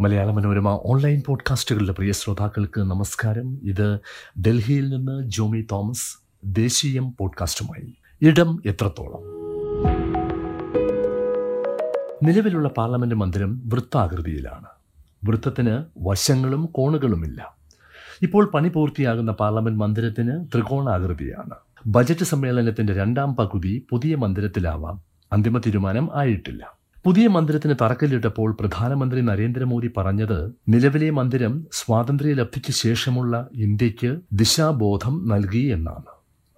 Malayala Manorama online പോഡ്കാസ്റ്റുകളുടെ പ്രിയ ശ്രോതാക്കൾക്ക് നമസ്കാരം. ഇത് ഡൽഹിയിൽ നിന്ന് ജോമി തോമസ് ദേശീയം പോഡ്കാസ്റ്റുമായി. ഇടം എത്രത്തോളം? നിലവിലുള്ള പാർലമെന്റ് മന്ദിരം വൃത്താകൃതിയിലാണ്. വൃത്തത്തിന് വശങ്ങളും കോണുകളുമില്ല. ഇപ്പോൾ പണി പൂർത്തിയാകുന്ന പാർലമെന്റ് മന്ദിരത്തിന് ത്രികോണാകൃതിയാണ്. ബജറ്റ് സമ്മേളനത്തിന്റെ രണ്ടാം പകുതി പുതിയ മന്ദിരത്തിലാവാം. അന്തിമ തീരുമാനം ആയിട്ടില്ല. പുതിയ മന്ദിരത്തിന് തറക്കല്ലിട്ടപ്പോൾ പ്രധാനമന്ത്രി നരേന്ദ്രമോദി പറഞ്ഞത് നിലവിലെ മന്ദിരം സ്വാതന്ത്ര്യ ലബ്ധിക്ക് ശേഷമുള്ള ഇന്ത്യയ്ക്ക് ദിശാബോധം നൽകി എന്നാണ്.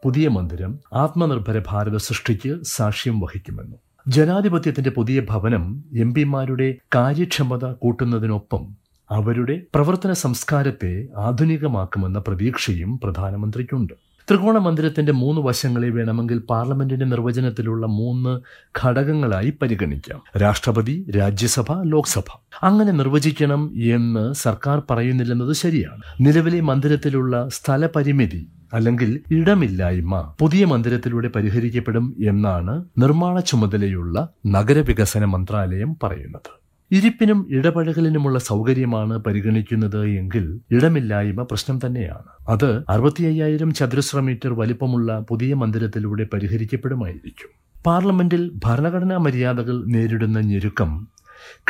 പുതിയ മന്ദിരം ആത്മനിർഭര ഭാരത സൃഷ്ടിക്ക് സാക്ഷ്യം വഹിക്കുമെന്നു ജനാധിപത്യത്തിന്റെ പുതിയ ഭവനം എം പിമാരുടെ കാര്യക്ഷമത കൂട്ടുന്നതിനൊപ്പം അവരുടെ പ്രവർത്തന സംസ്കാരത്തെ ആധുനികമാക്കുമെന്ന പ്രതീക്ഷയും പ്രധാനമന്ത്രിക്കുണ്ട്. ത്രികോണ മന്ദിരത്തിന്റെ മൂന്ന് വശങ്ങളെ വേണമെങ്കിൽ പാർലമെന്റിന്റെ നിർവചനത്തിലുള്ള മൂന്ന് ഘടകങ്ങളായി പരിഗണിക്കാം. രാഷ്ട്രപതി രാജ്യസഭ ലോക്സഭ. അങ്ങനെ നിർവചിക്കണം എന്ന് സർക്കാർ പറയുന്നില്ലെന്നത് ശരിയാണ്. നിലവിലെ മന്ദിരത്തിലുള്ള സ്ഥലപരിമിതി അല്ലെങ്കിൽ ഇടമില്ലായ്മ പുതിയ മന്ദിരത്തിലൂടെ പരിഹരിക്കപ്പെടും എന്നാണ് നിർമ്മാണ ചുമതലയുള്ള നഗരവികസന മന്ത്രാലയം പറയുന്നത്. ഇരിപ്പിനും ഇടപഴകലിനുമുള്ള സൗകര്യമാണ് പരിഗണിക്കുന്നത് എങ്കിൽ ഇടമില്ലായ്മ പ്രശ്നം തന്നെയാണ്. അത് അറുപത്തി അയ്യായിരം ചതുരശ്ര മീറ്റർ വലിപ്പമുള്ള പുതിയ മന്ദിരത്തിലൂടെ പരിഹരിക്കപ്പെടുമായിരിക്കും. പാർലമെന്റിൽ ഭരണഘടനാ മര്യാദകൾ നേരിടുന്ന ഞെരുക്കം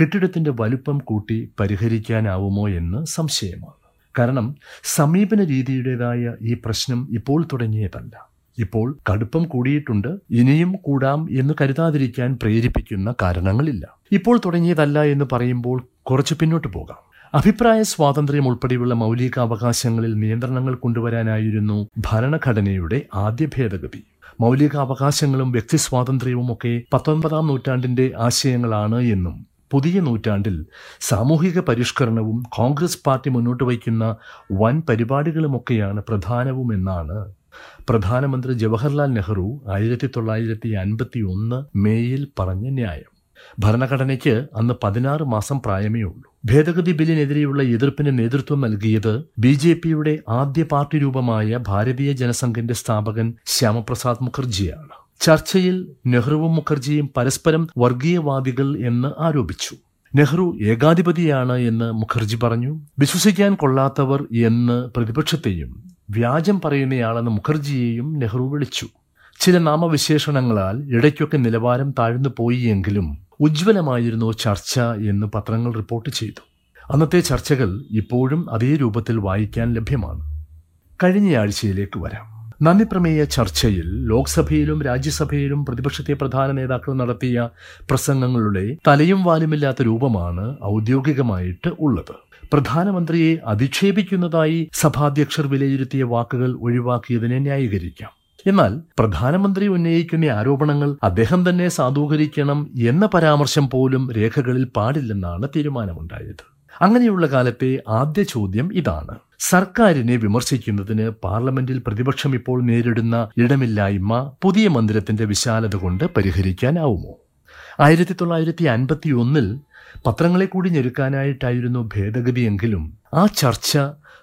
കെട്ടിടത്തിന്റെ വലുപ്പം കൂട്ടി പരിഹരിക്കാനാവുമോ എന്ന് സംശയമാണ്. കാരണം സമീപന രീതിയുടേതായ ഈ പ്രശ്നം ഇപ്പോൾ തുടങ്ങിയതല്ല. ഇപ്പോൾ കടുപ്പം കൂടിയിട്ടുണ്ട് ഇനിയും കൂടാം എന്ന് കരുതാതിരിക്കാൻ പ്രേരിപ്പിക്കുന്ന കാരണങ്ങളില്ല. ഇപ്പോൾ തുടങ്ങിയതല്ല എന്ന് പറയുമ്പോൾ കുറച്ച് പിന്നോട്ട് പോകാം. അഭിപ്രായ സ്വാതന്ത്ര്യം ഉൾപ്പെടെയുള്ള മൗലിക അവകാശങ്ങളിൽ നിയന്ത്രണങ്ങൾ കൊണ്ടുവരാനായിരുന്നു ഭരണഘടനയുടെ ആദ്യ ഭേദഗതി. മൗലിക അവകാശങ്ങളും വ്യക്തി സ്വാതന്ത്ര്യവും ഒക്കെ പത്തൊൻപതാം നൂറ്റാണ്ടിന്റെ ആശയങ്ങളാണ് എന്നും പുതിയ നൂറ്റാണ്ടിൽ സാമൂഹിക പരിഷ്കരണവും കോൺഗ്രസ് പാർട്ടി മുന്നോട്ട് വയ്ക്കുന്ന വൻ പരിപാടികളുമൊക്കെയാണ് പ്രധാനവുമെന്നാണ് പ്രധാനമന്ത്രി ജവഹർലാൽ നെഹ്റു ആയിരത്തി തൊള്ളായിരത്തി അൻപത്തി ഒന്ന് മേയിൽ പറഞ്ഞ ന്യായം. ഭരണഘടനയ്ക്ക് അന്ന് പതിനാറ് മാസം പ്രായമേ ഉള്ളൂ. ഭേദഗതി ബില്ലിനെതിരെയുള്ള എതിർപ്പിന് നേതൃത്വം നൽകിയത് ബി ജെ പിയുടെ ആദ്യ പാർട്ടി രൂപമായ ഭാരതീയ ജനസംഘിന്റെ സ്ഥാപകൻ ശ്യാമപ്രസാദ് മുഖർജിയാണ്. ചർച്ചയിൽ നെഹ്റുവും മുഖർജിയും പരസ്പരം വർഗീയവാദികൾ എന്ന് ആരോപിച്ചു. നെഹ്റു ഏകാധിപതിയാണ് എന്ന് മുഖർജി പറഞ്ഞു. വിശ്വസിക്കാൻ കൊള്ളാത്തവർ എന്ന് പ്രതിപക്ഷത്തെയും വ്യാജം പറയുന്നയാളെന്ന് മുഖർജിയെയും നെഹ്റു വിളിച്ചു. ചില നാമവിശേഷണങ്ങളാൽ ഇടയ്ക്കൊക്കെ നിലവാരം താഴ്ന്നു പോയി എങ്കിലും ഉജ്ജ്വലമായിരുന്നു ചർച്ച എന്ന് പത്രങ്ങൾ റിപ്പോർട്ട് ചെയ്തു. അന്നത്തെ ചർച്ചകൾ ഇപ്പോഴും അതേ രൂപത്തിൽ വായിക്കാൻ ലഭ്യമാണ്. കഴിഞ്ഞയാഴ്ചയിലേക്ക് വരാം. നന്ദിപ്രമേയ ചർച്ചയിൽ ലോക്സഭയിലും രാജ്യസഭയിലും പ്രതിപക്ഷത്തെ പ്രധാന നേതാക്കൾ നടത്തിയ പ്രസംഗങ്ങളുടെ തലയും വാലുമില്ലാത്ത രൂപമാണ് ഔദ്യോഗികമായിട്ട് ഉള്ളത്. പ്രധാനമന്ത്രിയെ അധിക്ഷേപിക്കുന്നതായി സഭാധ്യക്ഷർ വിലയിരുത്തിയ വാക്കുകൾ ഒഴിവാക്കിയതിനെ ന്യായീകരിക്കാം. എന്നാൽ പ്രധാനമന്ത്രി ഉന്നയിക്കുന്ന ആരോപണങ്ങൾ അദ്ദേഹം തന്നെ സാധൂകരിക്കണം എന്ന പരാമർശം പോലും രേഖകളിൽ പാടില്ലെന്നാണ് തീരുമാനമുണ്ടായത്. അങ്ങനെയുള്ള കാലത്തെ ആദ്യ ചോദ്യം ഇതാണ്. സർക്കാരിനെ വിമർശിക്കുന്നതിന് പാർലമെന്റിൽ പ്രതിപക്ഷം ഇപ്പോൾ നേരിടുന്ന ഇടമില്ലായ്മ പുതിയ മന്ദിരത്തിന്റെ വിശാലത കൊണ്ട് പരിഹരിക്കാനാവുമോ? ആയിരത്തി തൊള്ളായിരത്തി അൻപത്തി ഒന്നിൽ പത്രങ്ങളെ കൂടി ഞെരുക്കാനായിട്ടായിരുന്നു ഭേദഗതിയെങ്കിലും ആ ചർച്ച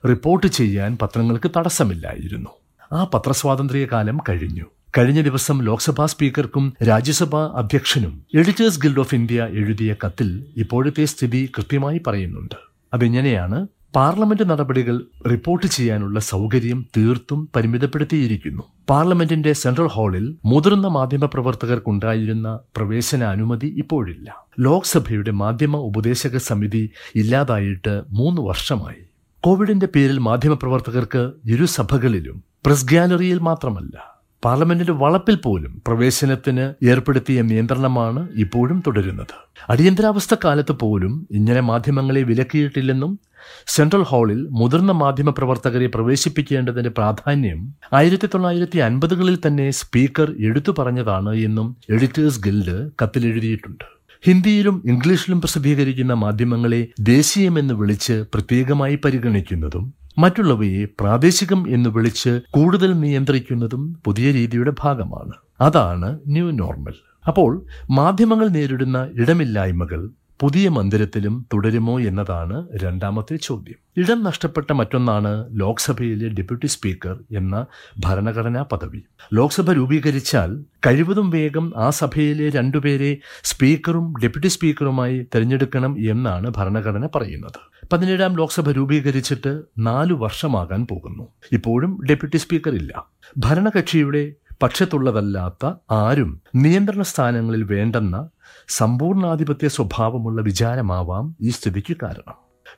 റിപ്പോർട്ട് ചെയ്യാൻ പത്രങ്ങൾക്ക് തടസ്സമില്ലായിരുന്നു. ആ പത്രസ്വാതന്ത്ര്യ കാലം കഴിഞ്ഞു. കഴിഞ്ഞ ദിവസം ലോക്സഭാ സ്പീക്കർക്കും രാജ്യസഭാ അധ്യക്ഷനും എഡിറ്റേഴ്സ് ഗിൽഡ് ഓഫ് ഇന്ത്യ എഴുതിയ കത്തിൽ ഇപ്പോഴത്തെ സ്ഥിതി കൃത്യമായി പറയുന്നുണ്ട്. അതെങ്ങനെയാണ്? പാർലമെന്റ് നടപടികൾ റിപ്പോർട്ട് ചെയ്യാനുള്ള സൗകര്യം തീർത്തും പരിമിതപ്പെടുത്തിയിരിക്കുന്നു. പാർലമെന്റിന്റെ സെൻട്രൽ ഹാളിൽ മുതിർന്ന മാധ്യമപ്രവർത്തകർക്കുണ്ടായിരുന്ന പ്രവേശന അനുമതി ഇപ്പോഴില്ല. ലോക്സഭയുടെ മാധ്യമ ഉപദേശക സമിതി ഇല്ലാതായിട്ട് മൂന്ന് വർഷമായി. കോവിഡിന്റെ പേരിൽ മാധ്യമപ്രവർത്തകർക്ക് ഇരുസഭകളിലും പ്രസ് ഗാലറിയിൽ മാത്രമല്ല പാർലമെന്റിന്റെ വളപ്പിൽ പോലും പ്രവേശനത്തിന് ഏർപ്പെടുത്തിയ നിയന്ത്രണമാണ് ഇപ്പോഴും തുടരുന്നത്. അടിയന്തരാവസ്ഥ കാലത്ത് പോലും ഇങ്ങനെ മാധ്യമങ്ങളെ വിലക്കിയിട്ടില്ലെന്നും സെൻട്രൽ ഹാളിൽ മുതിർന്ന മാധ്യമ പ്രവർത്തകരെ പ്രവേശിപ്പിക്കേണ്ടതിന്റെ പ്രാധാന്യം ആയിരത്തി തൊള്ളായിരത്തി അൻപതുകളിൽ തന്നെ സ്പീക്കർ എടുത്തു പറഞ്ഞതാണ് എന്നും എഡിറ്റേഴ്സ് ഗിൽഡ് കത്തിലെഴുതിയിട്ടുണ്ട്. ഹിന്ദിയിലും ഇംഗ്ലീഷിലും പ്രസിദ്ധീകരിക്കുന്ന മാധ്യമങ്ങളെ ദേശീയമെന്ന് വിളിച്ച് പ്രത്യേകമായി പരിഗണിക്കുന്നതും മറ്റുള്ളവയെ പ്രാദേശികം എന്ന് വിളിച്ച് കൂടുതൽ നിയന്ത്രിക്കുന്നതും പുതിയ രീതിയുടെ ഭാഗമാണ്. അതാണ് ന്യൂ നോർമൽ. അപ്പോൾ മാധ്യമങ്ങൾ നേരിടുന്ന ഇടമില്ലായ്മകൾ പുതിയ മന്ദിരത്തിലും തുടരുമോ എന്നതാണ് രണ്ടാമത്തെ ചോദ്യം. ഇടം നഷ്ടപ്പെട്ട മറ്റൊന്നാണ് ലോക്സഭയിലെ ഡെപ്യൂട്ടി സ്പീക്കർ എന്ന ഭരണഘടനാ പദവി. ലോക്സഭ രൂപീകരിച്ചാൽ കഴിവതും വേഗം ആ സഭയിലെ രണ്ടുപേരെ സ്പീക്കറും ഡെപ്യൂട്ടി സ്പീക്കറുമായി തിരഞ്ഞെടുക്കണം എന്നാണ് ഭരണഘടന പറയുന്നത്. പതിനേഴാം ലോക്സഭ രൂപീകരിച്ചിട്ട് നാലു വർഷമാകാൻ പോകുന്നു. ഇപ്പോഴും ഡെപ്യൂട്ടി സ്പീക്കർ ഇല്ല. ഭരണകക്ഷിയുടെ പക്ഷത്തുള്ളതല്ലാത്ത ആരും നിയന്ത്രണ സ്ഥാനങ്ങളിൽ വേണ്ടെന്ന സമ്പൂർണാധിപത്യ സ്വഭാവമുള്ള വിചാരമാവാം ഈ സ്ഥിതിക്ക് കാരണം.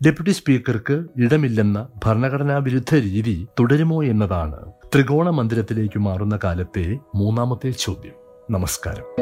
ഡെപ്യൂട്ടി സ്പീക്കർക്ക് ഇടമില്ലെന്ന ഭരണഘടനാ വിരുദ്ധ രീതി തുടരുമോ എന്നതാണ് ത്രികോണ മന്ദിരത്തിലേക്ക് മാറുന്ന കാലത്തെ മൂന്നാമത്തെ ചോദ്യം. നമസ്കാരം.